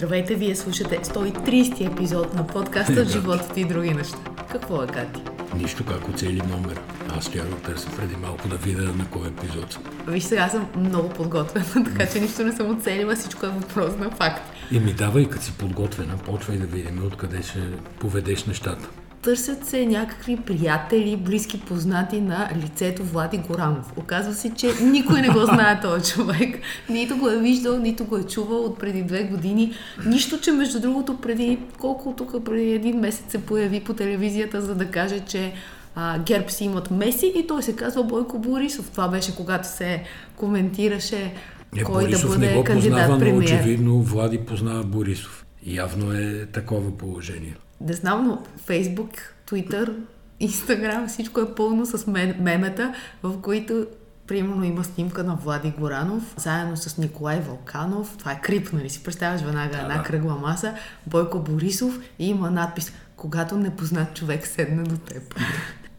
Здравейте, вие слушате 130 епизод на подкаста Животът и други неща. Какво е, Кати? Нищо как оцели номер. Аз ще да търся преди малко да видя на кой епизод съм. Виж, сега съм много подготвена, така че нищо не съм оцелила, всичко е въпрос на факт. И ми давай, като си подготвена, почвай да видим откъде ще поведеш нещата. Търсят се някакви приятели, близки познати на лицето Влади Горанов. Оказва се, че никой не го знае този човек. Нито го е виждал, нито го е чувал от преди две години. Нищо, че между другото преди колко тук, преди един месец се появи по телевизията, за да каже, че а, ГЕРБ си имат Меси и той се казва Бойко Борисов. Това беше когато се коментираше е, кой Борисов да бъде не го кандидат познава, но очевидно Влади познава Борисов. Явно е такова положение. Не знам, но Фейсбук, Твитър, Инстаграм, всичко е пълно с мем- мемета, в които примерно има снимка на Влади Горанов, заедно с Николай Вълканов. Това е крип, нали си представяш веднага една да. кръгла маса, Бойко Борисов и има надпис когато непознат човек седне до теб.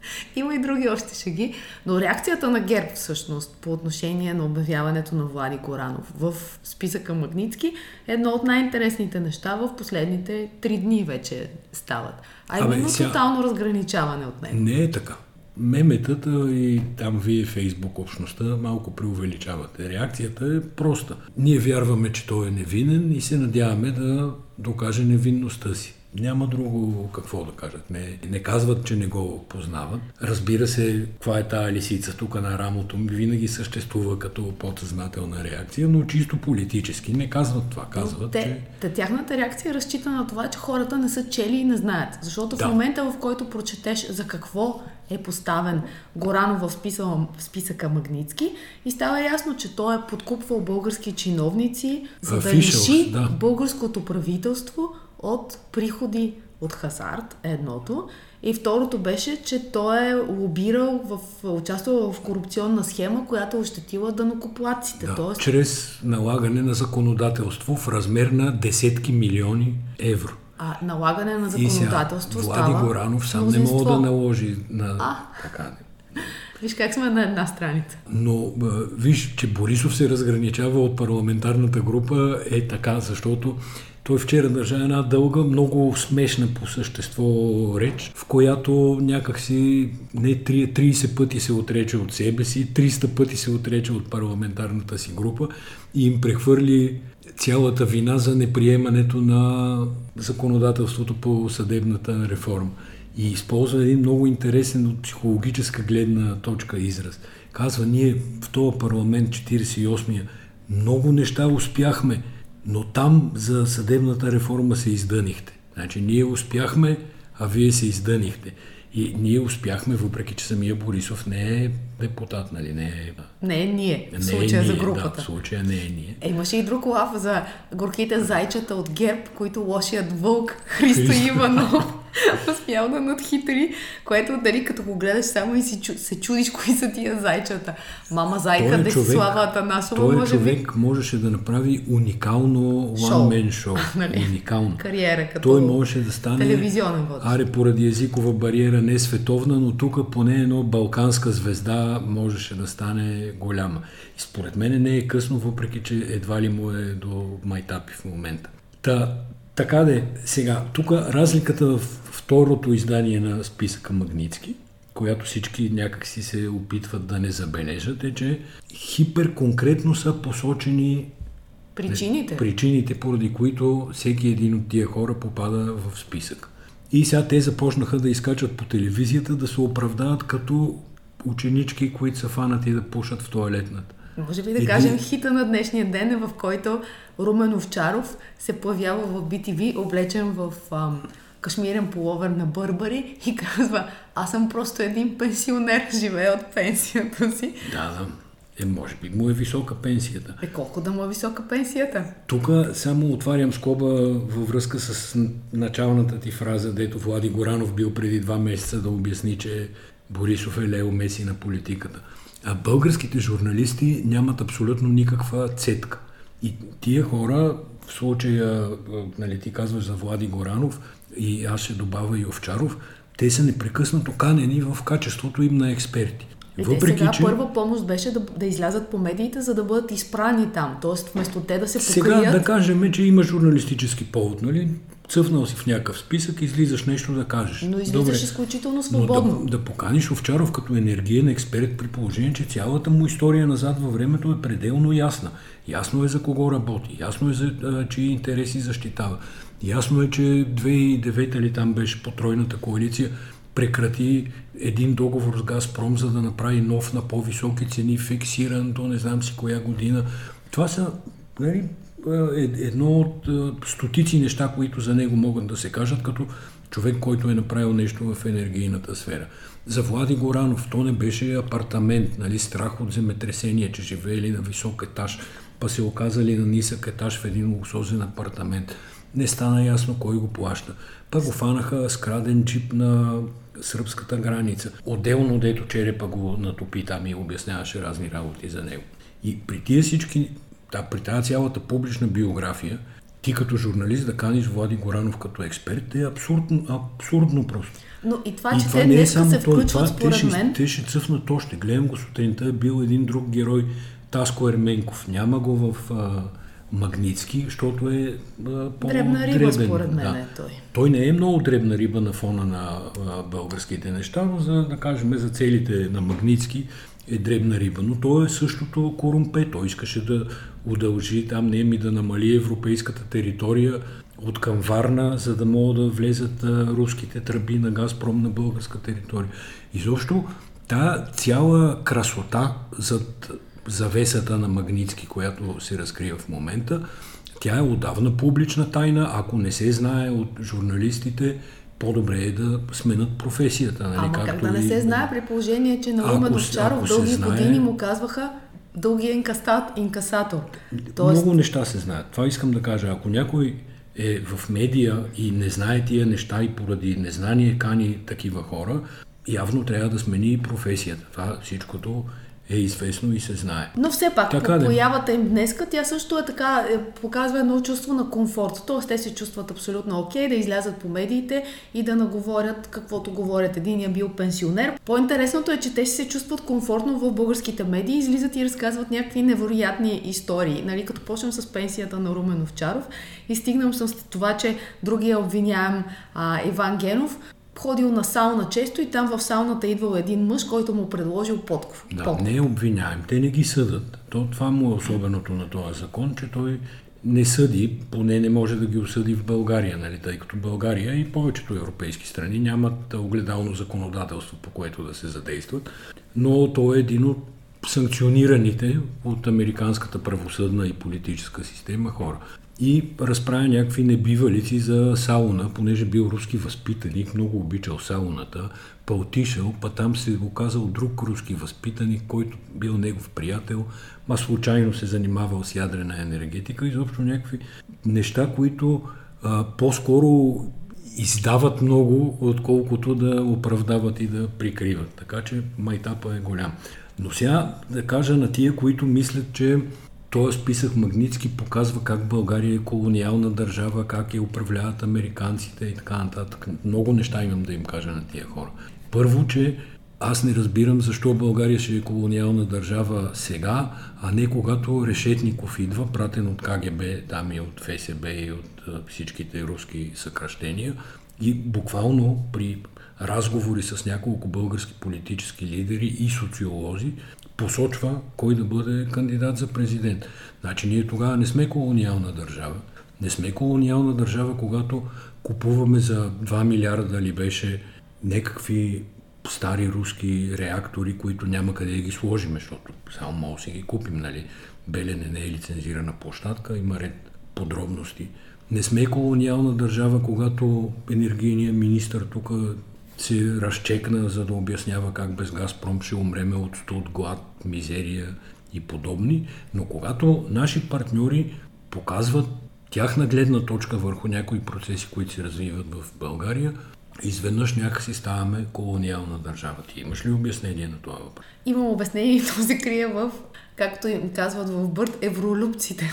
Има и други още шеги, но реакцията на ГЕРБ всъщност по отношение на обявяването на Влади Горанов в списъка Магницки е едно от най-интересните неща в последните три дни вече стават. А именно сега- тотално разграничаване от него. Не е така. Меметата и там вие Фейсбук общността малко преувеличавате. Реакцията е проста. Ние вярваме, че той е невинен и се надяваме да докаже невинността си. Няма друго какво да кажат. Не, не казват, че не го познават. Разбира се, каква е тая лисица тук на рамото ми, винаги съществува като подсъзнателна реакция, но чисто политически не казват това. Казват, те, че... те, тяхната реакция разчита на това, че хората не са чели и не знаят. Защото Да. в момента, в който прочетеш за какво е поставен Горанов в списъка, в списъка Магницки и става ясно, че той е подкупвал български чиновници, за да лиши да. българското правителство от приходи от хазарт, е едното. И второто беше, че той е лобирал, в, участвал в корупционна схема, която е ощетила данокоплаците. Да, Тоест, чрез налагане на законодателство в размер на десетки милиони евро. а, налагане на И сега законодателство Влади става Горанов сам не мога да наложи на А. така. Виж как сме на една страница. Но виж, че Борисов се разграничава от парламентарната група е така, защото той вчера държа една дълга, много смешна по същество реч, в която някакси не 3 30 пъти се отрече от себе си, 300 пъти се отрече от парламентарната си група и им прехвърли цялата вина за неприемането на законодателството по съдебната реформа. И използва един много интересен от психологическа гледна точка израз. Казва, ние в този парламент 48-я много неща успяхме, но там за съдебната реформа се издънихте. Значи ние успяхме, а вие се издънихте. И ние успяхме, въпреки че самия Борисов не е депутат, нали? Не е, Не е ние, в не случая е за ние, групата. Да, в случая не е ние. Е, имаше и друг лав за горките зайчета от ГЕРБ, които лошият вълк Христо Христо. Иванов успял да надхитри, което дали като го гледаш само и си, се чудиш кои са тия зайчета. Мама зайка, Той е Десислава човек- Атанасова, Той е може би човек можеше да направи уникално one-man шоу. Нали? Уникално. кариера като Той можеше да стане... телевизионен водещ. Аре, поради езикова бариера не световна, но тук поне едно балканска звезда можеше да стане голяма. И според мен не е късно, въпреки че едва ли му е до майтапи в момента. Та, така де, сега, тук разликата в второто издание на списъка Магницки, която всички някакси се опитват да не забележат, е, че хиперконкретно са посочени Причините. Причините, поради които всеки един от тия хора попада в списък. И сега те започнаха да изкачат по телевизията, да се оправдават като ученички, които са фанати да пушат в туалетната. Може би да Един- кажем хита на днешния ден е в който Румен Овчаров се появява в BTV, облечен в ам, кашмирен половер на бърбари и казва аз съм просто един пенсионер, живея от пенсията си. Да, да. Е, може би му е висока пенсията. Е, колко да му е висока пенсията? Тук само отварям скоба във връзка с началната ти фраза, дето Влади Горанов бил преди два месеца да обясни, че Борисов е Лео Меси на политиката. А българските журналисти нямат абсолютно никаква цетка. И тия хора, в случая, нали, ти казваш за Влади Горанов, и аз ще добавя и Овчаров, те са непрекъснато канени в качеството им на експерти. И Въпреки, те сега че... първа помощ беше да, да излязат по медиите, за да бъдат изпрани там. Тоест, вместо те да се покрият... Сега да кажем, че има журналистически повод, нали? Цъфнал си в някакъв списък, излизаш нещо да кажеш. Но излизаш Добре. изключително свободно. Но да, да поканиш Овчаров като енергиен експерт при положение, че цялата му история назад във времето е пределно ясна. Ясно е за кого работи, ясно е за а, чии интереси защитава. Ясно е, че 2009 ли там беше потройната коалиция, прекрати един договор с Газпром, за да направи нов на по-високи цени, фиксиран до не знам си коя година. Това са нали, е, едно от стотици неща, които за него могат да се кажат, като човек, който е направил нещо в енергийната сфера. За Влади Горанов то не беше апартамент, нали, страх от земетресение, че живеели на висок етаж, па се оказали на нисък етаж в един луксозен апартамент. Не стана ясно кой го плаща. Пък го фанаха с краден джип на сръбската граница. Отделно, дето черепа го натопи там и обясняваше разни работи за него. И при тия всички, да, при тази цялата публична биография, ти като журналист да каниш Влади Горанов като експерт е абсурдно, абсурдно просто. Но и това, и че това те днес е се включват това, според те мен... Те ще цъфнат още. Гледам го сутринта, е бил един друг герой, Таско Ерменков. Няма го в а, Магницки, защото е по Дребна риба, според мен да. е той. Той не е много дребна риба на фона на а, българските неща, но за да кажем за целите на Магницки е дребна риба. Но той е същото корумпе. Той искаше да удължи там, не ми да намали европейската територия от към Варна, за да могат да влезат руските тръби на Газпром на българска територия. Изобщо та цяла красота зад завесата на Магницки, която се разкрива в момента, тя е отдавна публична тайна. Ако не се знае от журналистите, по-добре е да сменят професията. Нали? Ама как да не се знае при положение, че на Румен Овчаров дълги знае... години му казваха дългия инкастат, инкасатор. Тоест... Много неща се знаят. Това искам да кажа. Ако някой е в медия и не знае тия неща и поради незнание кани такива хора, явно трябва да смени професията. Това всичкото е известно и се знае. Но все пак, така, по появата им днеска, тя също е така, е, показва едно чувство на комфорт. Тоест, те се чувстват абсолютно окей да излязат по медиите и да наговорят каквото говорят. Един е бил пенсионер. По-интересното е, че те се чувстват комфортно в българските медии, излизат и разказват някакви невероятни истории. Нали, като почнем с пенсията на Румен Овчаров и стигнам с това, че другия обвиняем а, Иван Генов ходил на сауна често и там в сауната идвал един мъж, който му предложил подков. Да, подков. не е обвиняем. Те не ги съдат. То, това му е особеното на този закон, че той не съди, поне не може да ги осъди в България, нали, тъй като България и повечето европейски страни нямат огледално законодателство, по което да се задействат, но той е един от санкционираните от американската правосъдна и политическа система хора и разправя някакви небивалици за сауна, понеже бил руски възпитаник, много обичал сауната, па отишъл, па там се го казал друг руски възпитаник, който бил негов приятел, ма случайно се занимавал с ядрена енергетика, изобщо някакви неща, които а, по-скоро издават много, отколкото да оправдават и да прикриват. Така че майтапа е голям. Но сега да кажа на тия, които мислят, че този списък Магницки показва как България е колониална държава, как я управляват американците и така нататък. Много неща имам да им кажа на тия хора. Първо, че аз не разбирам защо България ще е колониална държава сега, а не когато Решетников идва, пратен от КГБ, там и от ФСБ и от всичките руски съкръщения и буквално при разговори с няколко български политически лидери и социолози посочва кой да бъде кандидат за президент. Значи ние тогава не сме колониална държава. Не сме колониална държава, когато купуваме за 2 милиарда ли беше някакви стари руски реактори, които няма къде да ги сложим, защото само да си ги купим, нали? Белене не е лицензирана площадка, има ред подробности. Не сме колониална държава, когато енергийният министр тук се разчекна, за да обяснява как без Газпром ще умреме от студ, глад, мизерия и подобни. Но когато наши партньори показват тяхна гледна точка върху някои процеси, които се развиват в България, изведнъж някакси ставаме колониална държава. Ти имаш ли обяснение на това въпрос? Имам обяснение и то се крие в, както им казват в Бърт, евролюбците.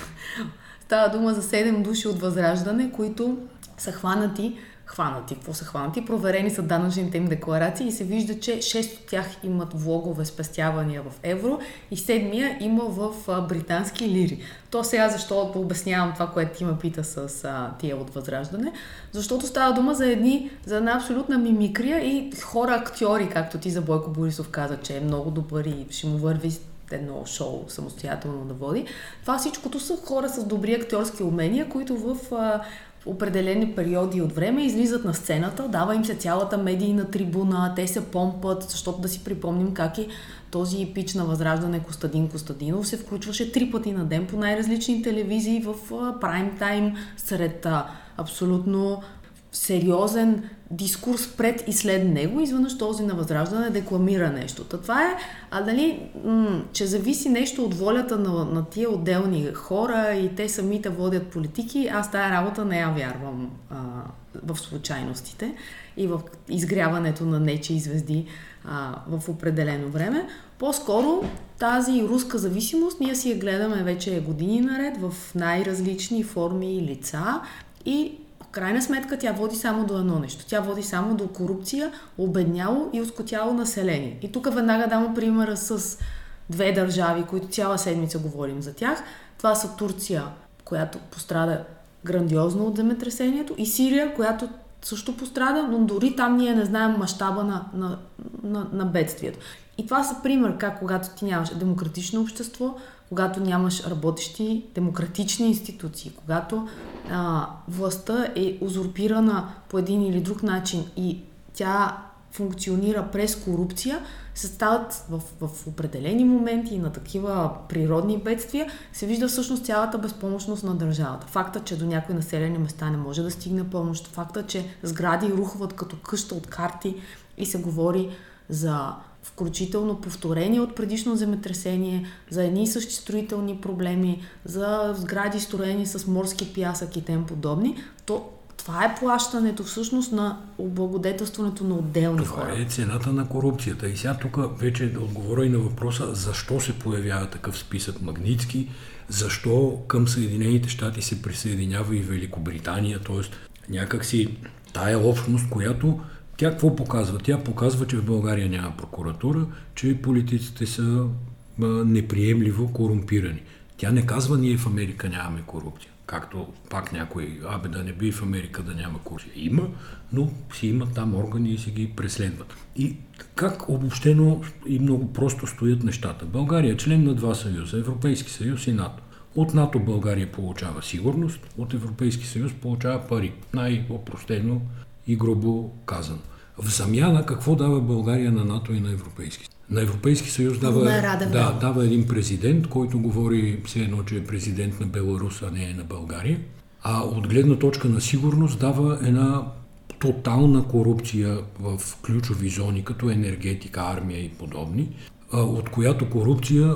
Става дума за 7 души от Възраждане, които са хванати хванати. Какво са хванати? Проверени са данъчните им декларации и се вижда, че 6 от тях имат влогове спестявания в евро и седмия има в британски лири. То сега защо обяснявам това, което ти ме пита с а, тия от Възраждане? Защото става дума за едни, за една абсолютна мимикрия и хора актьори, както ти за Бойко Борисов каза, че е много добър и ще му върви едно шоу самостоятелно да води. Това всичкото са хора с добри актьорски умения, които в а, определени периоди от време излизат на сцената, дава им се цялата медийна трибуна, те се помпат, защото да си припомним как и този пич на възраждане Костадин Костадинов се включваше три пъти на ден по най-различни телевизии в прайм тайм сред абсолютно сериозен дискурс пред и след него, изведнъж този на Възраждане декламира нещо. Та това е, а дали, м- че зависи нещо от волята на, на тия отделни хора и те самите водят политики, аз тая работа не я вярвам а, в случайностите и в изгряването на нечи звезди а, в определено време. По-скоро тази руска зависимост ние си я гледаме вече години наред в най-различни форми и лица и крайна сметка тя води само до едно нещо. Тя води само до корупция, обедняло и оскотяло население. И тук веднага дам примера с две държави, които цяла седмица говорим за тях. Това са Турция, която пострада грандиозно от земетресението и Сирия, която също пострада, но дори там ние не знаем мащаба на, на, на, на бедствието. И това са пример как когато ти нямаш демократично общество, когато нямаш работещи демократични институции, когато а, властта е узурпирана по един или друг начин и тя функционира през корупция, се стават в, в определени моменти на такива природни бедствия, се вижда всъщност цялата безпомощност на държавата. Факта, че до някои населени места не може да стигне помощ, факта, че сгради рухват като къща от карти и се говори за включително повторение от предишно земетресение, за едни и същи строителни проблеми, за сгради строени с морски пясък и тем подобни, то това е плащането всъщност на облагодетелстването на отделни това хора. Това е цената на корупцията. И сега тук вече да отговоря и на въпроса защо се появява такъв списък Магницки, защо към Съединените щати се присъединява и Великобритания, т.е. някакси тая общност, която тя какво показва? Тя показва, че в България няма прокуратура, че политиците са неприемливо корумпирани. Тя не казва, ние в Америка нямаме корупция. Както пак някой, абе да не би в Америка да няма корупция. Има, но си имат там органи и си ги преследват. И как обобщено и много просто стоят нещата? България е член на два съюза, Европейски съюз и НАТО. От НАТО България получава сигурност, от Европейски съюз получава пари. Най-опростено и грубо казано. В замяна какво дава България на НАТО и на Европейски съюз? На Европейски съюз дава, да, дава един президент, който говори все едно, че е президент на Беларус, а не е на България. А от гледна точка на сигурност дава една тотална корупция в ключови зони, като енергетика, армия и подобни, от която корупция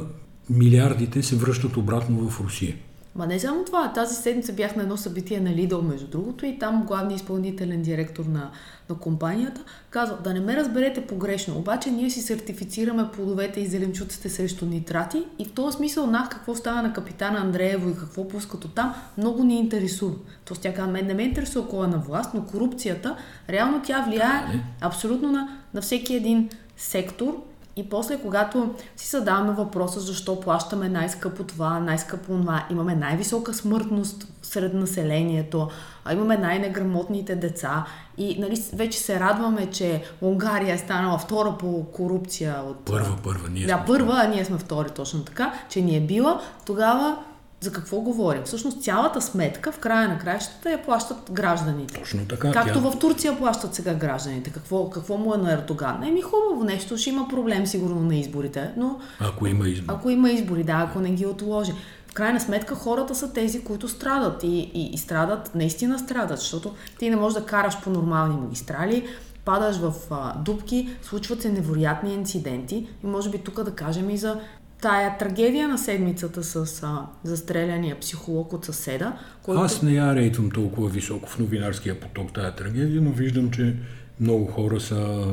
милиардите се връщат обратно в Русия. Ма не само това, тази седмица бях на едно събитие на Lidl, между другото, и там главният изпълнителен директор на, на компанията казва, да не ме разберете погрешно, обаче ние си сертифицираме плодовете и зеленчуците срещу нитрати и в този смисъл нах какво става на капитана Андреево и какво пускат от там, много ни интересува. Тоест тя казва, мен не ме интересува кой е на власт, но корупцията, реално тя влияе абсолютно на, на всеки един сектор и после, когато си задаваме въпроса защо плащаме най-скъпо това, най-скъпо това, имаме най-висока смъртност сред населението, а имаме най-неграмотните деца. И нали, вече се радваме, че Унгария е станала втора по корупция от... Първа, първа, ние Да, първа, а ние сме втори точно така, че ни е била, тогава за какво говорим? Всъщност цялата сметка в края на краищата я плащат гражданите. Точно така. Както тя... в Турция плащат сега гражданите. Какво, какво му е на Ердоган? Еми хубаво нещо, ще има проблем сигурно на изборите, но... Ако има избори. Ако има избори, да, ако не ги отложи. В крайна сметка хората са тези, които страдат и, и, и страдат, наистина страдат, защото ти не можеш да караш по нормални магистрали, падаш в а, дупки, случват се невероятни инциденти и може би тук да кажем и за тая трагедия на седмицата с а, застреляния психолог от съседа. Който... Аз не я рейтвам толкова високо в новинарския поток тая трагедия, но виждам, че много хора са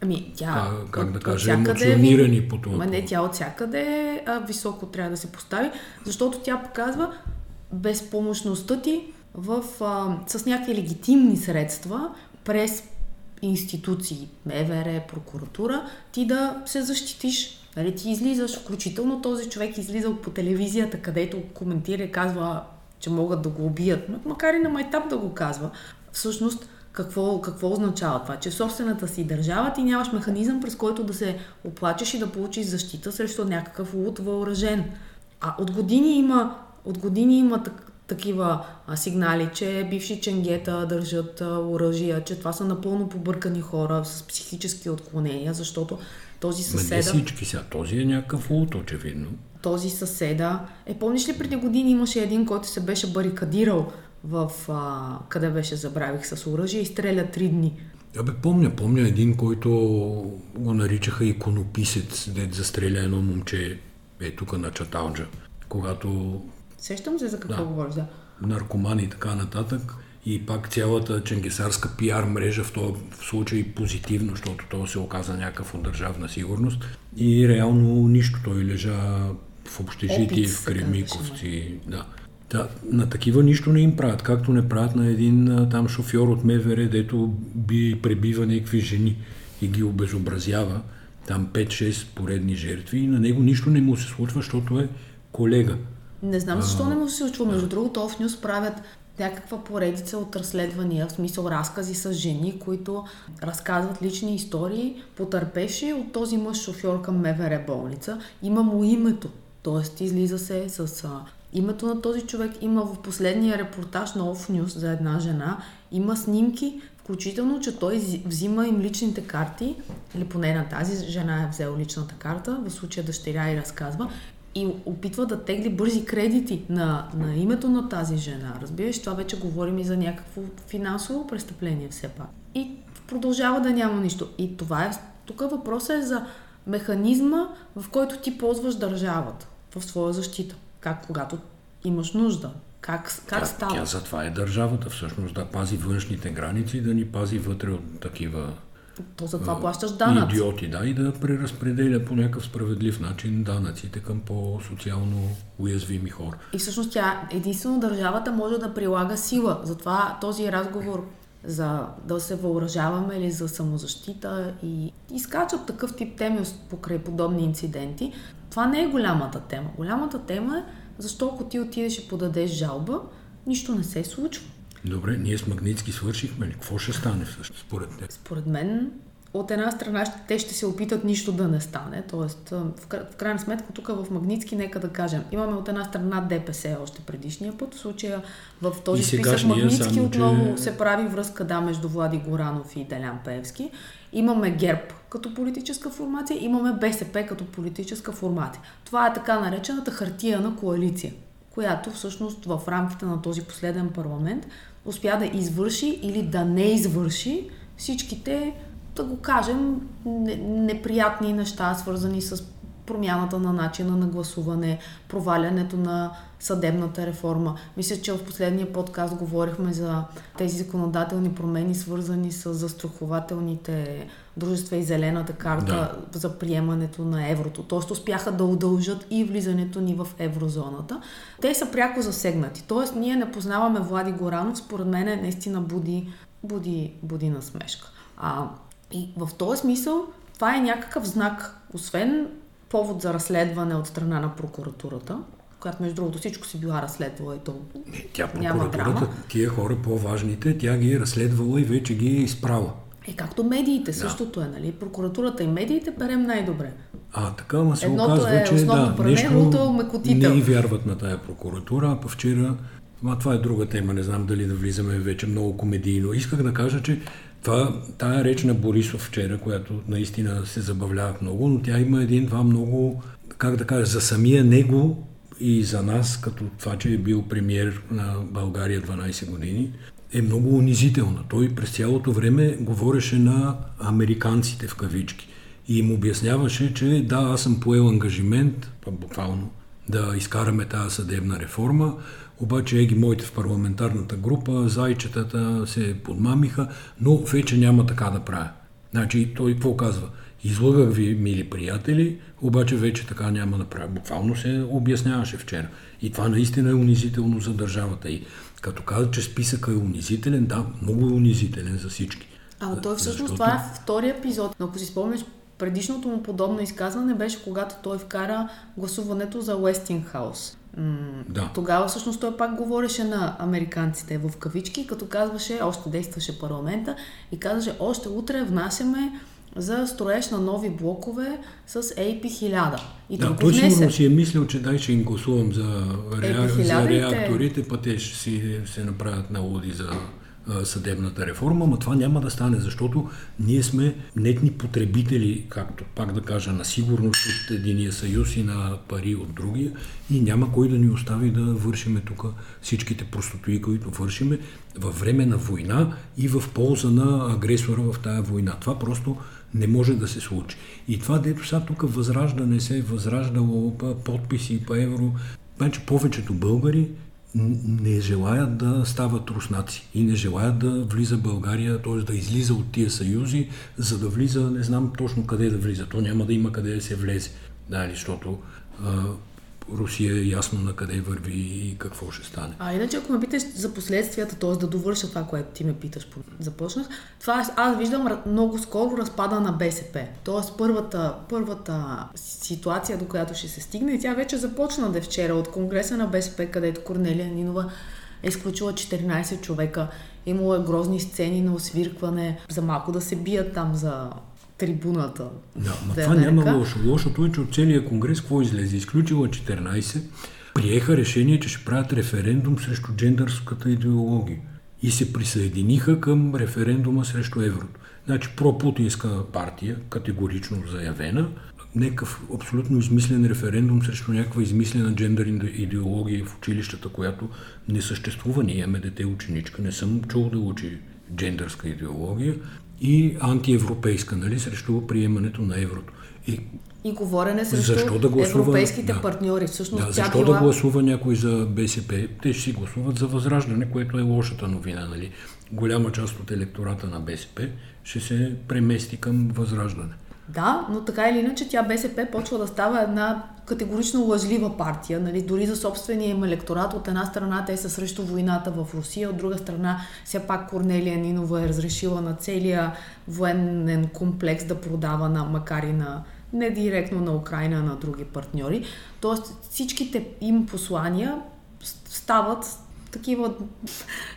Ами, тя, а, как да кажа, емоционирани по това. Ма не, тя от всякъде а, високо трябва да се постави, защото тя показва безпомощността ти в, а, с някакви легитимни средства през институции, МВР, прокуратура, ти да се защитиш. Нали, ти излизаш, включително този човек излизал по телевизията, където коментира и казва, че могат да го убият, макар и на майтап да го казва. Всъщност, какво, какво означава това? Че в собствената си държава ти нямаш механизъм, през който да се оплачеш и да получиш защита срещу някакъв луд въоръжен. А от години има, от години има так, такива сигнали, че бивши ченгета държат а, оръжия, че това са напълно побъркани хора с психически отклонения, защото този съседа... Не всички са. Този е някакъв лут, очевидно. Този съседа... Е, помниш ли преди години имаше един, който се беше барикадирал в... А, къде беше, забравих, с оръжие и стреля три дни. Абе, помня, помня един, който го наричаха иконописец, дед застреля едно момче, е тук на Чаталджа, когато... Сещам се за какво да, говориш, да. Наркомани и така нататък. И пак цялата ченгесарска пиар мрежа в този случай позитивно, защото то се оказа някакъв от държавна сигурност. И реално нищо. Той лежа в общежитие в Кремиковци. Да. Да, на такива нищо не им правят, както не правят на един там шофьор от МВР, дето би пребива някакви жени и ги обезобразява. Там 5-6 поредни жертви и на него нищо не му се случва, защото е колега. Не знам защо а, не му се случва. Между другото, в Нюс правят някаква поредица от разследвания, в смисъл разкази с жени, които разказват лични истории, потърпевши от този мъж шофьор към МВР болница. Има му името. Тоест, излиза се с името на този човек. Има в последния репортаж на Off News за една жена. Има снимки, включително, че той взима им личните карти, или поне на тази жена е взел личната карта, в случая дъщеря и разказва, и опитва да тегли бързи кредити на, на името на тази жена. Разбираш, това вече говорим и за някакво финансово престъпление все пак. И продължава да няма нищо. И това е, тук въпросът е за механизма, в който ти ползваш държавата в своя защита. Как когато имаш нужда. Как, как тя, става? Тя затова е държавата всъщност, да пази външните граници и да ни пази вътре от такива то за това плащаш данъци. Идиоти, да, и да преразпределя по някакъв справедлив начин данъците към по-социално уязвими хора. И всъщност тя единствено държавата може да прилага сила. Затова този разговор за да се въоръжаваме или за самозащита и изкачат такъв тип теми покрай подобни инциденти. Това не е голямата тема. Голямата тема е защо ако ти отидеш и подадеш жалба, нищо не се случва. Добре, ние с Магницки свършихме ли? Какво ще стане всъщност според теб? Според мен, от една страна те ще се опитат нищо да не стане. Тоест, в крайна сметка, тук в Магницки, нека да кажем, имаме от една страна ДПС още предишния път. В случая в този списък Магницки само, отново че... се прави връзка да, между Влади Горанов и Делян Певски. Имаме ГЕРБ като политическа формация, имаме БСП като политическа формация. Това е така наречената хартия на коалиция, която всъщност в рамките на този последен парламент успя да извърши или да не извърши всичките, да го кажем, неприятни неща, свързани с промяната на начина на гласуване, провалянето на съдебната реформа. Мисля, че в последния подкаст говорихме за тези законодателни промени, свързани с застрахователните дружества и зелената карта да. за приемането на еврото. Тоест успяха да удължат и влизането ни в еврозоната. Те са пряко засегнати. Тоест ние не познаваме Влади Горанов, според мен наистина буди, буди, буди на смешка. А, и в този смисъл това е някакъв знак, освен повод за разследване от страна на прокуратурата, която между другото всичко си била разследвала и то Не, тя прокуратурата, тия хора по-важните, тя ги е разследвала и вече ги е изправила. Е, както медиите, да. същото е, нали? Прокуратурата и медиите перем най-добре. А, така, ма се Едното оказва, е че да, пране, нещо не вярват на тая прокуратура, а вчера Ма това е друга тема, не знам дали да влизаме вече много комедийно. Исках да кажа, че това, тая реч на Борисов вчера, която наистина се забавлявах много, но тя има един-два много, как да кажа, за самия него и за нас, като това, че е бил премьер на България 12 години, е много унизителна. Той през цялото време говореше на американците в кавички и им обясняваше, че да, аз съм поел ангажимент, буквално, да изкараме тази съдебна реформа, обаче еги моите в парламентарната група, зайчетата се подмамиха, но вече няма така да правя. Значи той какво казва? Излагах ви, мили приятели, обаче вече така няма да правя. Буквално се обясняваше вчера. И това наистина е унизително за държавата. И Като каза, че списъка е унизителен, да, много е унизителен за всички. А той всъщност Защото... това е втори епизод. Но ако си спомняш, предишното му подобно изказване беше когато той вкара гласуването за Уестингхаус. Да. Тогава всъщност той пак говореше на американците в кавички, като казваше, още действаше парламента и казваше, още утре внасяме за строеж на нови блокове с AP1000. И да, той сигурно си е мислил, че дай ще им гласувам за, реа... за реакторите, пък те ще си се направят налоди за съдебната реформа, но това няма да стане, защото ние сме нетни потребители, както пак да кажа, на сигурност от единия съюз и на пари от другия и няма кой да ни остави да вършиме тук всичките простотои, които вършиме във време на война и в полза на агресора в тая война. Това просто не може да се случи. И това, дето сега тук възраждане се е възраждало подписи по евро, значи повечето българи не желаят да стават руснаци и не желаят да влиза България, т.е. да излиза от тия съюзи, за да влиза, не знам точно къде да влиза. То няма да има къде да се влезе. Да, защото Русия е ясно на къде върви и какво ще стане. А иначе, ако ме питаш за последствията, т.е. да довърша това, което ти ме питаш, започнах, това аз виждам много скоро разпада на БСП. Т.е. първата, първата ситуация, до която ще се стигне, тя вече започна да е вчера от Конгреса на БСП, където Корнелия Нинова е изключила 14 човека. Имало е грозни сцени на освиркване, за малко да се бият там за трибуната. Да, но това няма лошо. Лошото е, че от целия конгрес какво излезе? Изключила 14, приеха решение, че ще правят референдум срещу джендърската идеология и се присъединиха към референдума срещу еврото. Значи пропутинска партия, категорично заявена, някакъв абсолютно измислен референдум срещу някаква измислена джендър идеология в училищата, която не съществува. Ние имаме дете ученичка, не съм чул да учи джендърска идеология и антиевропейска, нали, срещу приемането на еврото. И, и говорене срещу защо да гласува, европейските да, партньори. Всъщност, да, защо била... да гласува някой за БСП? Те ще си гласуват за възраждане, което е лошата новина. Нали? Голяма част от електората на БСП ще се премести към възраждане. Да, но така или иначе тя БСП почва да става една категорично лъжлива партия, нали, дори за собствения им електорат. От една страна те са срещу войната в Русия, от друга страна все пак Корнелия Нинова е разрешила на целия военен комплекс да продава на, макар и на не директно на Украина, а на други партньори. Тоест всичките им послания стават такива,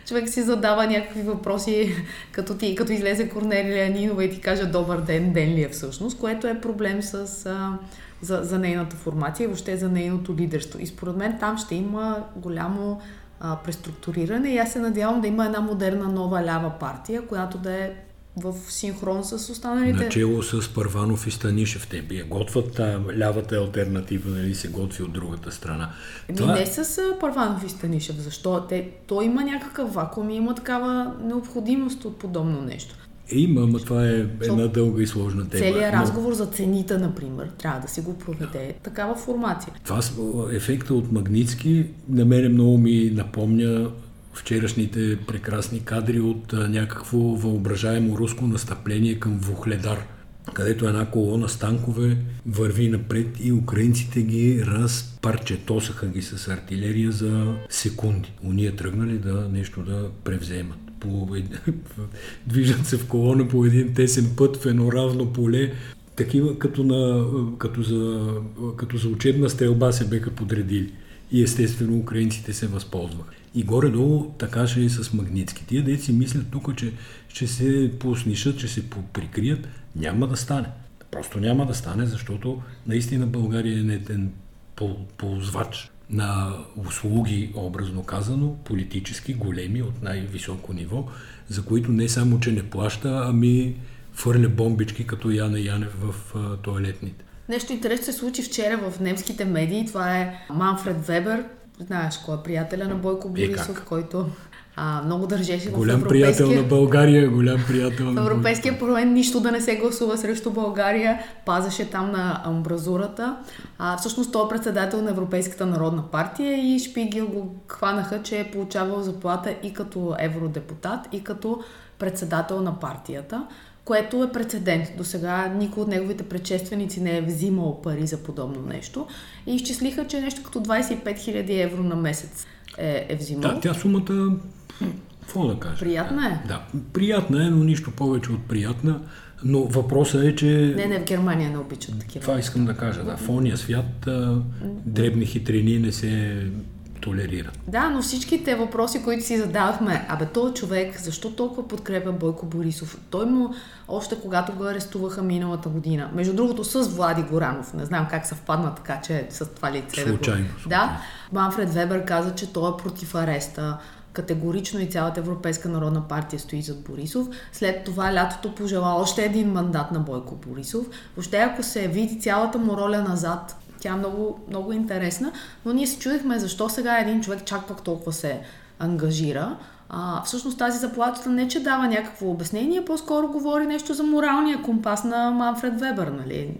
човек си задава някакви въпроси, като, ти, като излезе Корнелия Нинова и ти каже добър ден, ден ли е всъщност, което е проблем с, а, за, за нейната формация и въобще за нейното лидерство. И според мен там ще има голямо а, преструктуриране и аз се надявам да има една модерна нова лява партия, която да е в синхрон с останалите. Начало с Първанов и Станишев. Те би готвят та, лявата альтернатива, нали се готви от другата страна. Еми Това... не с Първанов и Станишев. Защо? Те, то има някакъв вакуум и има такава необходимост от подобно нещо. Има, но това е една дълга и сложна тема. Целият разговор но... за цените, например, трябва да си го проведе да. такава формация. Това ефекта от Магницки на мен много ми напомня вчерашните прекрасни кадри от някакво въображаемо руско настъпление към Вухледар, където една колона с танкове върви напред и украинците ги разпарчетосаха ги с артилерия за секунди. Уния тръгнали да нещо да превземат. По, движат се в колона по един тесен път в едно равно поле, такива като, на, като, за, като за учебна стрелба се беха подредили. И естествено украинците се възползваха. И горе-долу така ще е с Магницки. Тия деца си мислят тук, че ще се поснишат, че се прикрият. Няма да стане. Просто няма да стане, защото наистина България е нетен ползвач на услуги, образно казано, политически големи от най-високо ниво, за които не само, че не плаща, ами фърля бомбички като Яна Янев в а, туалетните. Нещо интересно се случи вчера в немските медии. Това е Манфред Вебер, знаеш кой е приятеля на Бойко е, Борисов, който а, много държеше голям в Европейския... приятел на България, голям приятел на В Европейския парламент нищо да не се гласува срещу България, пазеше там на амбразурата. А, всъщност той е председател на Европейската народна партия и Шпигел го хванаха, че е получавал заплата и като евродепутат, и като председател на партията което е прецедент. До сега никой от неговите предшественици не е взимал пари за подобно нещо. И изчислиха, че нещо като 25 000 евро на месец. е, е взимал. Да, тя сумата, какво да кажа? Приятна е. Да, приятна е, но нищо повече от приятна. Но въпросът е, че... Не, не, в Германия не обичат такива. Това искам да кажа, да. В ония свят а, дребни хитрини не се толерират. Да, но всичките въпроси, които си задавахме, абе, този човек, защо толкова подкрепя Бойко Борисов? Той му, още когато го арестуваха миналата година, между другото с Влади Горанов, не знам как съвпадна така, че с това лице. Случайно. Да, го... да, Манфред Вебер каза, че той е против ареста категорично и цялата Европейска народна партия стои зад Борисов. След това лятото пожела още един мандат на Бойко Борисов. Въобще, ако се види цялата му роля назад, тя е много, много интересна, но ние се чудихме защо сега един човек чак пък толкова се ангажира. А, всъщност тази заплата не че дава някакво обяснение, по-скоро говори нещо за моралния компас на Манфред Вебер, нали?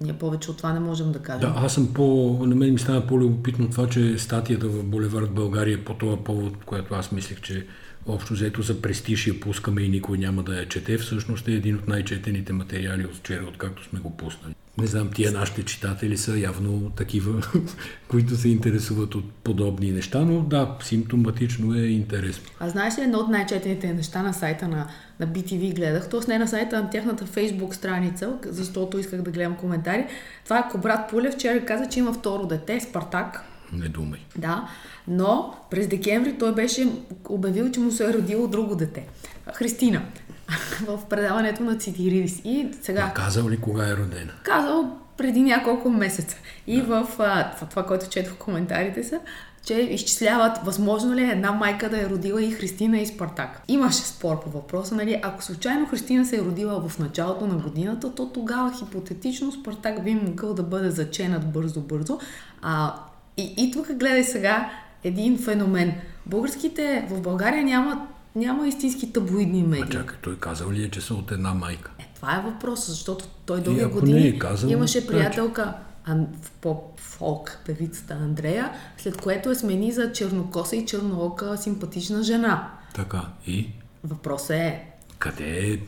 Ние повече от това не можем да кажем. Да, аз съм по... На мен ми стана по-любопитно това, че статията в Боливард България по този повод, което аз мислех, че общо взето за престиж я пускаме и никой няма да я чете, всъщност е един от най-четените материали от вчера, откакто сме го пуснали. Не знам, тия нашите читатели са явно такива, които се интересуват от подобни неща, но да, симптоматично е интересно. А знаеш ли едно от най-четените неща на сайта на, на BTV гледах, т.е. не на сайта на тяхната фейсбук страница, защото исках да гледам коментари. Това е Кобрат Пулев, вчера каза, че има второ дете, Спартак. Не думай. Да, но през декември той беше обявил, че му се е родило друго дете. Христина. в предаването на Цитирис. И сега... А казал ли кога е родена? Казал преди няколко месеца. И да. в а, това, това, което четох в коментарите са, че изчисляват възможно ли е една майка да е родила и Христина и Спартак. Имаше спор по въпроса, нали? Ако случайно Христина се е родила в началото на годината, то тогава хипотетично Спартак би могъл да бъде заченат бързо-бързо. А, и, и тук гледай сега един феномен. Българските в България нямат няма истински таблоидни медии. А чакай, той казал ли е, че са от една майка? Е, това е въпросът, защото той дълги години е казал, имаше приятелка в поп-фолк певицата Андрея, след което е смени за чернокоса и черноока симпатична жена. Така, и? Въпросът е къде е,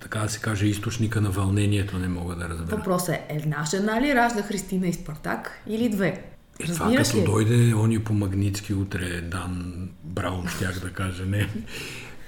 така да се каже, източника на вълнението, не мога да разбера. Въпросът е, една жена ли ражда Христина и Спартак или две? Е, това като ли? дойде они по Магницки утре, Дан Браун, щях да кажа, не.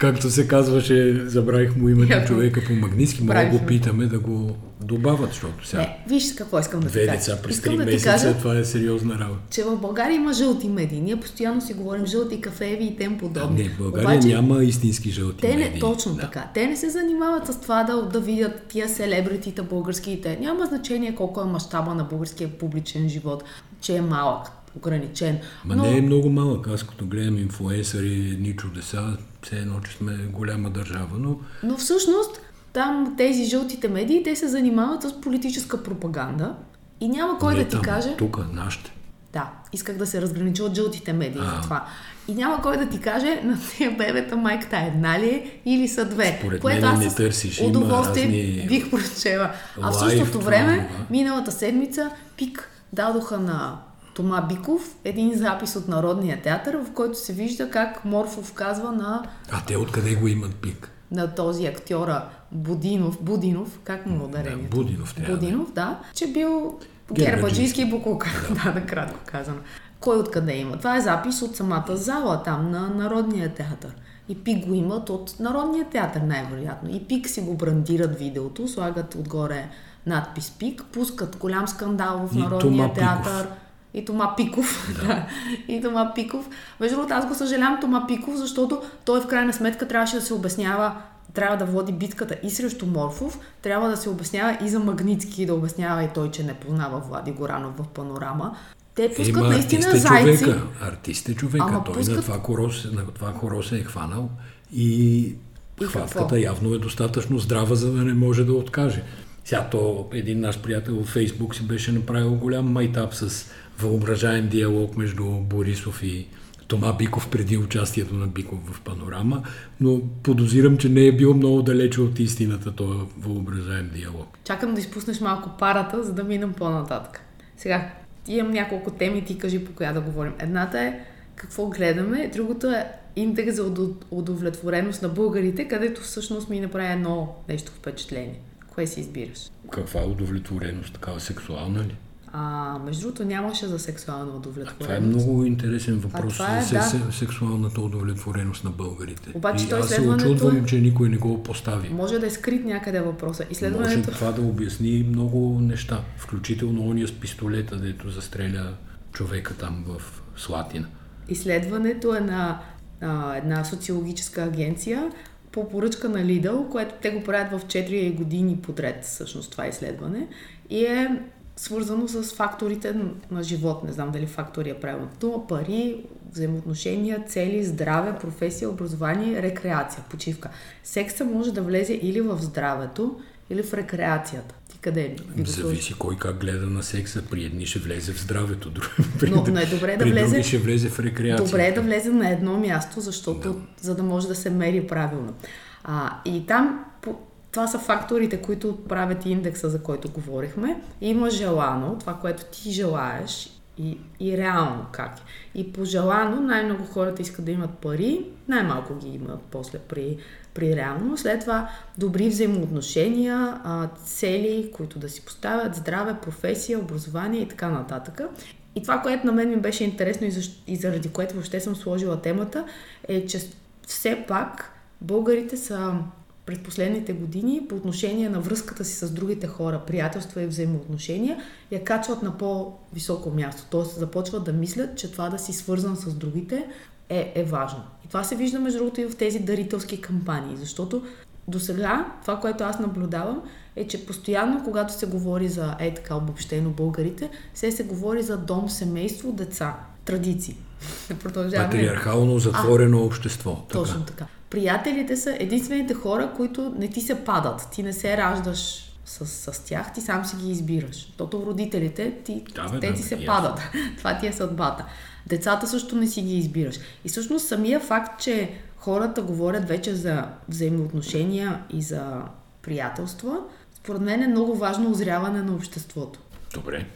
Както се казваше, забравих му името yeah, човека по Магницки, мога го питаме да го добавят, защото сега... Не, виж какво искам да. Две деца през три да месеца, кажа, това е сериозна работа. Че в България има жълти медии. Ние постоянно си говорим жълти кафеви и тем подобни. не, в България Обаче, няма истински жълти те не, медии. Точно да. така. Те не се занимават с това да, да видят тия селебритита българските. Няма значение колко е мащаба на българския публичен живот, че е малък ограничен. Ма но... не е много малък. Аз като гледам инфуенсъри, едни чудеса, все едно, че сме голяма държава, но... Но всъщност там тези жълтите медии, те се занимават с политическа пропаганда и няма кой не да ти там, каже... Тук, нашите. Да, исках да се разгранича от жълтите медии а. за това. И няма кой да ти каже на тия бебета майката една ли е или са две. Според което аз не търсиш, удоволствие разни... бих прочела. А в същото време, миналата седмица, пик дадоха на Тома Биков, един запис от Народния театър, в който се вижда как Морфов казва на... А те откъде го имат пик? На този актьора Будинов, Будинов, как му ударението? Да, Будинов, тя, Будинов, да, че бил гербаджийски букука, да, да, кратко казано. Кой откъде има? Това е запис от самата зала там на Народния театър. И пик го имат от Народния театър най-вероятно. И пик си го брандират видеото, слагат отгоре надпис пик, пускат голям скандал в Народния театър. Пиков и Тома Пиков. Да. и Тома Пиков. Между другото, аз го съжалявам Тома Пиков, защото той в крайна сметка трябваше да се обяснява трябва да води битката и срещу Морфов, трябва да се обяснява и за Магницки, да обяснява и той, че не познава Влади Горанов в панорама. Те пускат Има наистина артист е зайци. Човека, артист е човека, Ама той пускат... на, това хоро, на това хоро се е хванал и, и хватката какво? явно е достатъчно здрава, за да не може да откаже. Сега то един наш приятел в Фейсбук си беше направил голям майтап с въображаем диалог между Борисов и Тома Биков преди участието на Биков в Панорама, но подозирам, че не е бил много далече от истината този въображаем диалог. Чакам да изпуснеш малко парата, за да минем по-нататък. Сега, имам няколко теми, ти кажи по коя да говорим. Едната е какво гледаме, другото е индекс за удовлетвореност на българите, където всъщност ми направи едно нещо впечатление. Кое си избираш? Каква удовлетвореност? Такава сексуална ли? А, между другото, нямаше за сексуална удовлетвореност. Това е много интересен въпрос е, за да. се- сексуалната удовлетвореност на българите. Обаче и то аз се очудвам, че никой не го постави. Може да е скрит някъде въпроса. Може Изследването... това да обясни много неща, включително ония с пистолета, дето застреля човека там в Слатина. Изследването е на а, една социологическа агенция по поръчка на Lidl, което те го правят в 4 години подред, всъщност това изследване. И е свързано с факторите на живот. Не знам дали фактори е правилната дума. Пари, взаимоотношения, цели, здраве, професия, образование, рекреация, почивка. Секса може да влезе или в здравето, или в рекреацията. Ти къде сложил? Зависи кой как гледа на секса. При едни ще влезе в здравето, други, при, Но, но е добре да при влезе други ще влезе в рекреация. Добре е да влезе на едно място, защото за да може да се мери правилно. А, и там това са факторите, които правят индекса, за който говорихме. Има желано, това, което ти желаеш и, и реално как е. И по желано най-много хората искат да имат пари, най-малко ги имат после при, при реално. След това добри взаимоотношения, цели, които да си поставят, здраве, професия, образование и така нататък. И това, което на мен ми беше интересно и, защ... и заради което въобще съм сложила темата, е, че все пак българите са през последните години по отношение на връзката си с другите хора, приятелства и взаимоотношения, я качват на по-високо място. Тоест започват да мислят, че това да си свързан с другите е, е важно. И това се вижда между другото и в тези дарителски кампании, защото до сега това, което аз наблюдавам, е, че постоянно, когато се говори за е така обобщено българите, се се говори за дом, семейство, деца, традиции. Продължаваме. Патриархално затворено общество. Така. Точно така. Приятелите са единствените хора, които не ти се падат. Ти не се раждаш с, с тях, ти сам си ги избираш. Защото родителите ти, Да, бе, те да, ти се ясно. падат. Това ти е съдбата. Децата също не си ги избираш. И всъщност самия факт, че хората говорят вече за взаимоотношения и за приятелства, според мен е много важно озряване на обществото. Добре.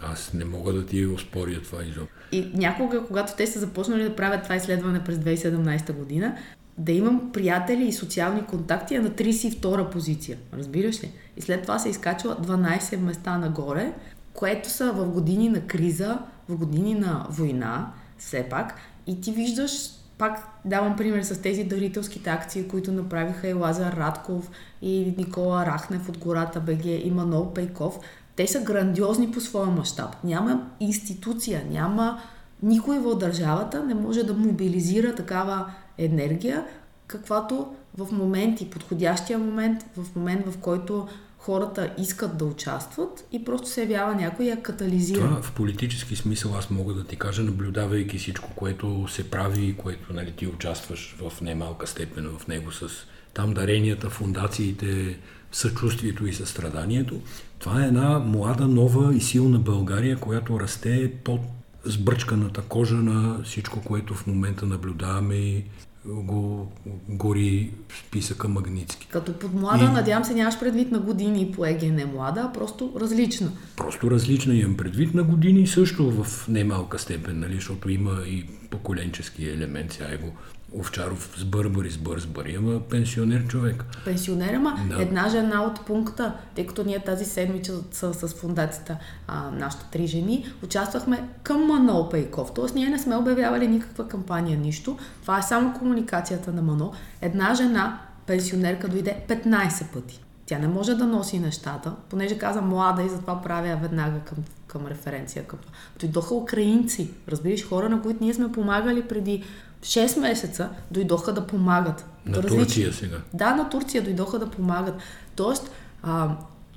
Аз не мога да ти оспоря това изобщо. И някога, когато те са започнали да правят това изследване през 2017 година, да имам приятели и социални контакти е на 32 позиция. Разбираш ли? И след това се изкачва 12 места нагоре, което са в години на криза, в години на война, все пак. И ти виждаш, пак давам пример с тези дарителските акции, които направиха и Лазар Радков, и Никола Рахнев от гората БГ, и Манол Пейков. Те са грандиозни по своя мащаб. Няма институция, няма никой в държавата не може да мобилизира такава енергия, каквато в моменти, подходящия момент, в момент в който хората искат да участват и просто се явява някой и я катализира. Това в политически смисъл аз мога да ти кажа, наблюдавайки всичко, което се прави и което нали, ти участваш в немалка степен в него с там даренията, фундациите, съчувствието и състраданието. Това е една млада, нова и силна България, която расте под сбръчканата кожа на всичко, което в момента наблюдаваме и го гори списъка Магницки. Като под млада, И- надявам се, нямаш предвид на години по ЕГ не млада, а просто различна. Просто различна имам предвид на години също в немалка степен, нали, защото има и поколенчески елемент. Сега е го Овчаров с бърбари, с бързбари, ама пенсионер човек. Пенсионер, ама Да. една жена от пункта, тъй като ние тази седмица с, с фундацията, а, нашите три жени, участвахме към Манол Пейков. Тоест ние не сме обявявали никаква кампания, нищо. Това е само комуникацията на Манол. Една жена, пенсионерка, дойде 15 пъти. Тя не може да носи нещата, понеже каза млада и затова правя веднага към, към референция. Към... Дойдоха украинци, разбираш, хора, на които ние сме помагали преди 6 месеца, дойдоха да помагат. На Различни- Турция сега. да, на Турция дойдоха да помагат. Тоест, а,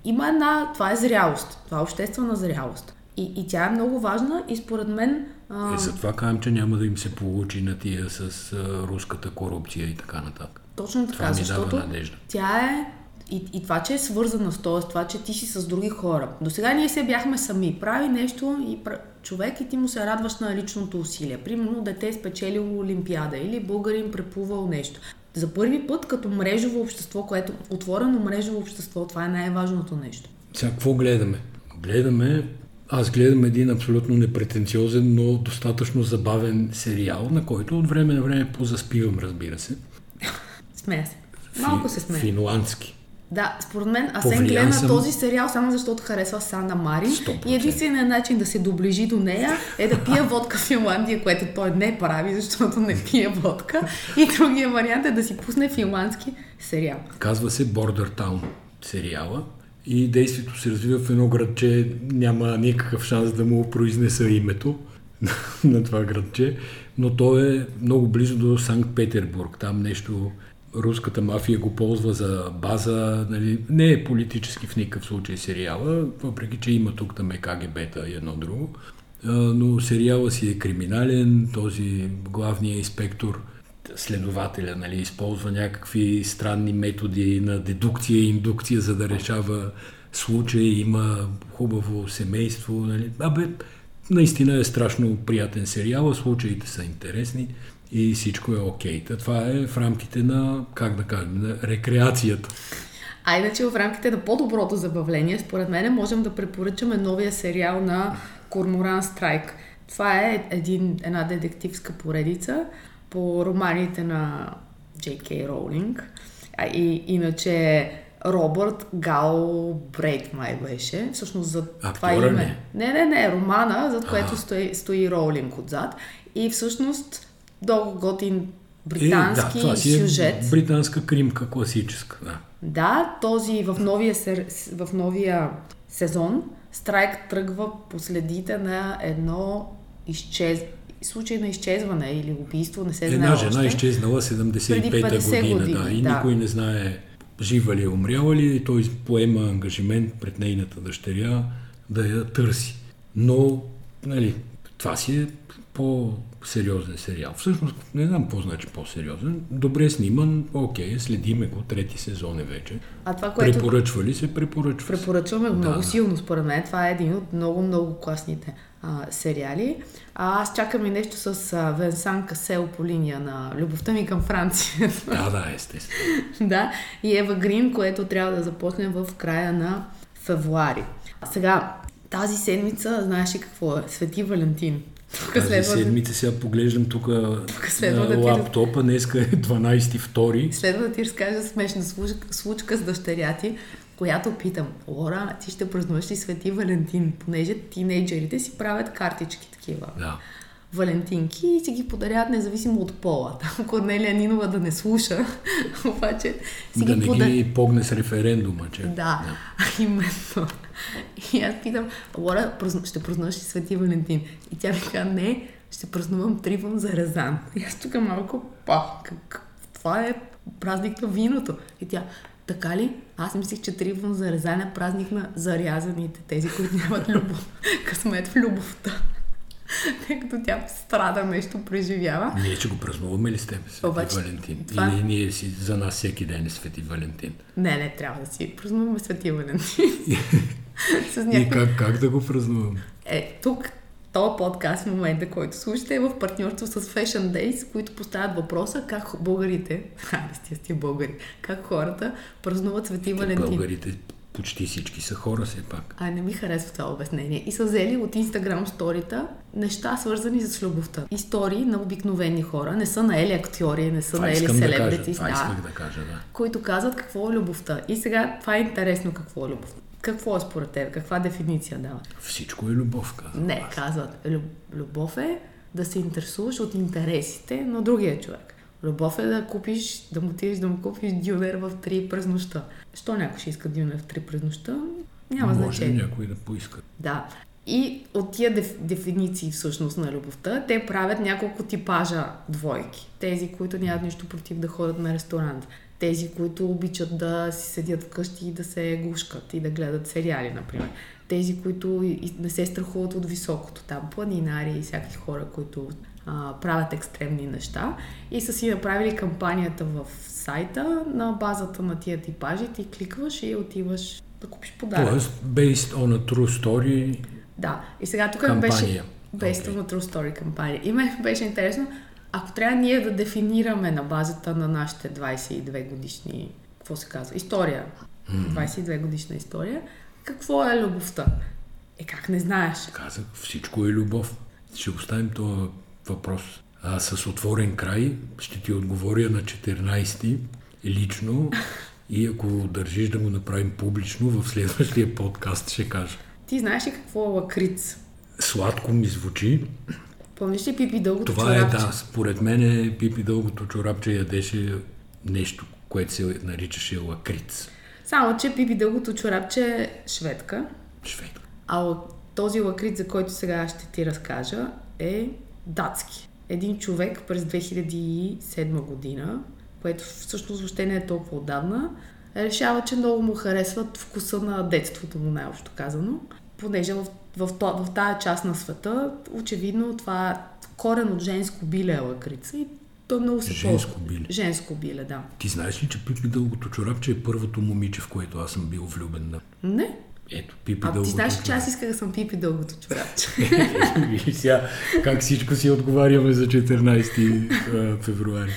има една, това е зрялост, това е обществена зрялост. И, и тя е много важна и според мен... А, Е, затова казвам, че няма да им се получи на тия с а, руската корупция и така нататък. точно така, това защото тя е... И, и това, че е свързана с т.е. това, че ти си с други хора. До сега ние се бяхме сами. Прави нещо и. Човек и ти му се радваш на личното усилие. Примерно дете е спечелило Олимпиада или българин преплувал нещо. За първи път като мрежово общество, което отворено мрежово общество, това е най-важното нещо. Сега какво гледаме? Гледаме, аз гледам един абсолютно непретенциозен, но достатъчно забавен сериал, на който от време на време позаспивам, разбира се. Смея се. Малко се смея. Финландски. Да, според мен Асен Повлиян гледа съм. този сериал само защото харесва Сана Марин 100%. и единственият начин да се доближи до нея е да пие водка в Финландия, което той не прави, защото не пие водка. И другия вариант е да си пусне финландски сериал. Казва се Border Town сериала и действието се развива в едно градче, няма никакъв шанс да му произнеса името на това градче, но то е много близо до Санкт-Петербург. Там нещо руската мафия го ползва за база, нали, не е политически в никакъв случай сериала, въпреки че има тук там е КГБ-та и едно друго. Но сериала си е криминален, този главният инспектор следователя нали, използва някакви странни методи на дедукция и индукция, за да решава случаи, има хубаво семейство. Нали. Абе, наистина е страшно приятен сериал, случаите са интересни и всичко е окей. Та Това е в рамките на, как да кажем, на рекреацията. А иначе в рамките на по-доброто забавление, според мен можем да препоръчаме новия сериал на Корморан Страйк. Това е един, една детективска поредица по романите на Джей Роулинг. А и, иначе Робърт Гал Брейт май беше. Всъщност за това Актьора име. ли? Не, не, не, романа, зад което стои, стои Роулинг отзад. И всъщност много готин британски е, да, си е сюжет. британска кримка, класическа. Да. Да, този в новия, сер... в новия сезон Страйк тръгва по следите на едно изчез... случай на изчезване или убийство, не се знае Една жена още. изчезнала 75-та Преди 50 година, години, да, и да. никой не знае жива ли е, умряла ли, и той поема ангажимент пред нейната дъщеря да я търси. Но, нали, това си е по-сериозен сериал. Всъщност, не знам какво значи по-сериозен. Добре сниман, окей, следиме го, трети сезон е вече. А това, което Препоръчва ли се? Препоръчва препоръчваме го Да, много силно, според мен. Това е един от много-много класните а, сериали. А аз чакам и нещо с а, Венсан Касел по линия на любовта ми към Франция. Да, да, естествено. да, и Ева Грин, което трябва да започне в края на февруари. Сега, тази седмица, знаеш ли какво е? Свети Валентин. Тук следва, да, седмица сега поглеждам тук да лаптопа, днеска е 12 втори. следва да ти разкажа смешна случка, с дъщеря ти, която питам, Лора, ти ще празнуваш ли Свети Валентин, понеже тинейджерите си правят картички такива. Да. Валентинки и си ги подаряват независимо от пола. Там Корнелия Нинова да не слуша, обаче си да ги не подаряват. ги погне с референдума, че... Да, именно. И аз питам, Лора, ще празнуваш ли Свети Валентин? И тя ми каза, не, ще празнувам Тривон за Резан. И аз тук малко, па, как, това е празник на виното. И тя, така ли? Аз мислих, че Тривон за Резан е празник на зарязаните, тези, които нямат любов, късмет в любовта. Тъй като тя страда нещо, преживява. Ние ще го празнуваме ли с теб, Свети Обаче, Валентин? това- Или ние си за нас всеки ден е Свети Валентин? Не, не, трябва да си празнуваме Свети Валентин. С И някакви как, как да го празнуваме? Е, тук този подкаст в момента, който слушате, е в партньорство с Fashion Days, които поставят въпроса как българите, сте сте българи, как хората празнуват Свети Валентин. Българите почти всички са хора все пак. Ай, не ми харесва това обяснение. И са взели от Instagram сторита неща, свързани с любовта. Истории на обикновени хора. Не са наели актьори, не са наели да кажа. селебрити. Това исках да кажа, да. които казват какво е любовта. И сега това е интересно какво е любовта. Какво е според теб? Каква дефиниция дава? Всичко е любов, казвам. Не, казват. Люб- Любов е да се интересуваш от интересите на другия човек. Любов е да купиш, да му отидеш да му купиш дюнер в 3 през нощта. Що някой ще иска дюнер в 3 през нощта? Няма Може значение. някой да поиска. Да. И от тия деф, дефиниции всъщност на любовта, те правят няколко типажа двойки. Тези, които нямат нищо против да ходят на ресторант. Тези, които обичат да си седят вкъщи и да се гушкат и да гледат сериали, например. Тези, които не се страхуват от високото. Там планинари и всякакви хора, които а, правят екстремни неща. И са си направили кампанията в сайта на базата на тия типажи. Ти кликваш и отиваш да купиш подарък. Тоест, based on a true story, Да, и сега тук беше кампания. Based Окей. on a True Story кампания. И ме беше интересно, ако трябва ние да дефинираме на базата на нашите 22 годишни, какво се казва, история, 22 годишна история, какво е любовта? Е, как не знаеш? Казах, всичко е любов. Ще оставим този въпрос а, с отворен край. Ще ти отговоря на 14-ти лично И ако държиш да го направим публично, в следващия подкаст ще кажа. Ти знаеш ли какво е лакриц? Сладко ми звучи. Помниш ли Пипи дългото Това чорапче? е, да, според мен е Пипи дългото чорапче ядеше нещо, което се наричаше лакриц. Само, че Пипи дългото чорапче е шведка, Шведка. а този лакриц, за който сега ще ти разкажа, е датски. Един човек през 2007 година, което всъщност въобще не е толкова отдавна, решава, че много му харесват вкуса на детството му, най-общо казано. Понеже в, в, то- в тая част на света, очевидно, това е корен от женско биле е лакрица и той много се Женско ползва. биле. Женско биле, да. Ти знаеш ли, че Пипи дългото чорапче е първото момиче, в което аз съм бил влюбен? Да. Не. Ето, Пипи А дългото ти знаеш, че аз исках да съм пипи дългото чорапче. Виж сега как всичко си отговаряме за 14 а, февруари.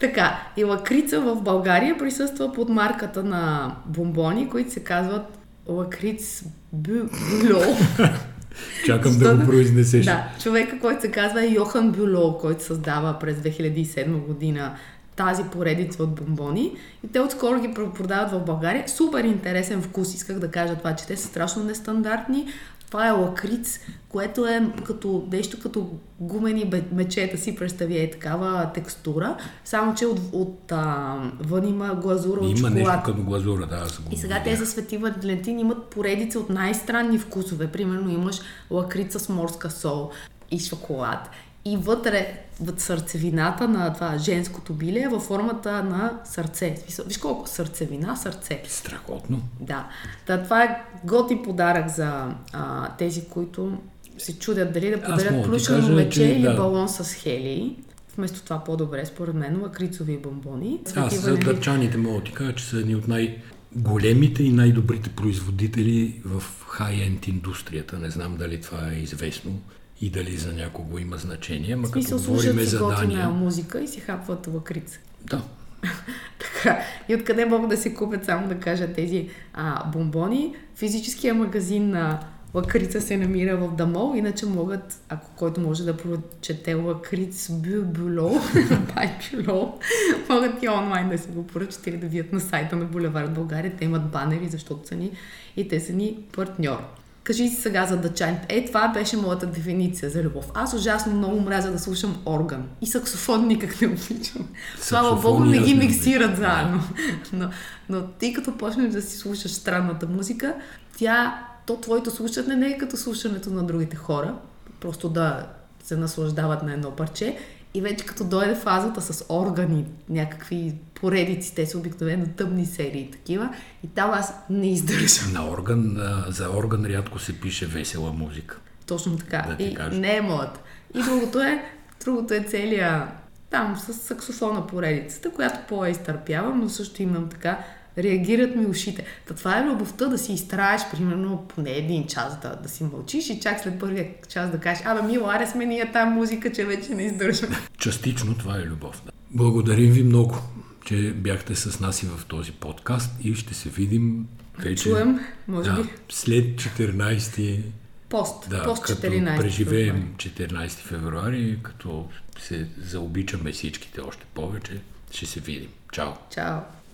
Така, и лакрица в България присъства под марката на бомбони, които се казват лакриц бю- бюло. Чакам да го произнесеш. Да, човека, който се казва Йохан Бюло, който създава през 2007 година тази поредица от бомбони. И те отскоро ги продават в България. Супер интересен вкус, исках да кажа това, че те са страшно нестандартни. Това е лакриц, което е като нещо като гумени мечета си, представи е такава текстура, само че от, от а, вън има глазура от Има нещо шоколад. като глазура, да, аз го И сега тези свети валентини имат поредица от най-странни вкусове. Примерно имаш лакрица с морска сол и шоколад. И вътре, в сърцевината на това женското биле е във формата на сърце. Виж колко сърцевина, сърце. Страхотно. Да. Та, това е готин подарък за а, тези, които се чудят дали да подарят кажа, мече че или да. балон с хелии. Вместо това по-добре, според мен, лакрицови бомбони. Аз за валентини. дърчаните мога да ти кажа, че са едни от най-големите и най-добрите производители в хай-енд индустрията. Не знам дали това е известно и дали за някого има значение, ама В смисъл, като говорим за Дания... музика и си хапват лакрица. Да, Така, и откъде могат да си купят, само да кажа, тези а, бомбони? Физическия магазин на лакрица се намира в Дамол, иначе могат, ако който може да прочете лакриц бю бюло, бай бюло, могат и онлайн да си го поръчат или да видят на сайта на Булевард България. Те имат банери, защото са ни и те са ни партньор. Кажи си сега за дъчаните. Е, това беше моята дефиниция за любов. Аз ужасно много мразя да слушам орган. И саксофон никак не обичам. Слава Богу, не ги миксират заедно. Но, но ти като почнеш да си слушаш странната музика, тя, то твоето слушане не е като слушането на другите хора, просто да се наслаждават на едно парче. И вече като дойде фазата с органи, някакви поредици, те са обикновено тъмни серии такива, и там аз не издържам. на орган, за орган рядко се пише весела музика. Точно така. Да и кажа. не е моята. И другото е, другото е целия там с саксофона поредицата, която по-изтърпявам, но също имам така реагират ми ушите. Та това е любовта да си изтраеш, примерно, поне един час да, да си мълчиш и чак след първия час да кажеш, абе, мило, аре сме ние тази музика, че вече не издържам. Частично това е любов. Да. Благодарим ви много, че бяхте с нас и в този подкаст и ще се видим вече Чуем, може да, би, след 14 пост, да, пост като 14. преживеем 14 февруари, като се заобичаме всичките още повече, ще се видим. Чао! Чао.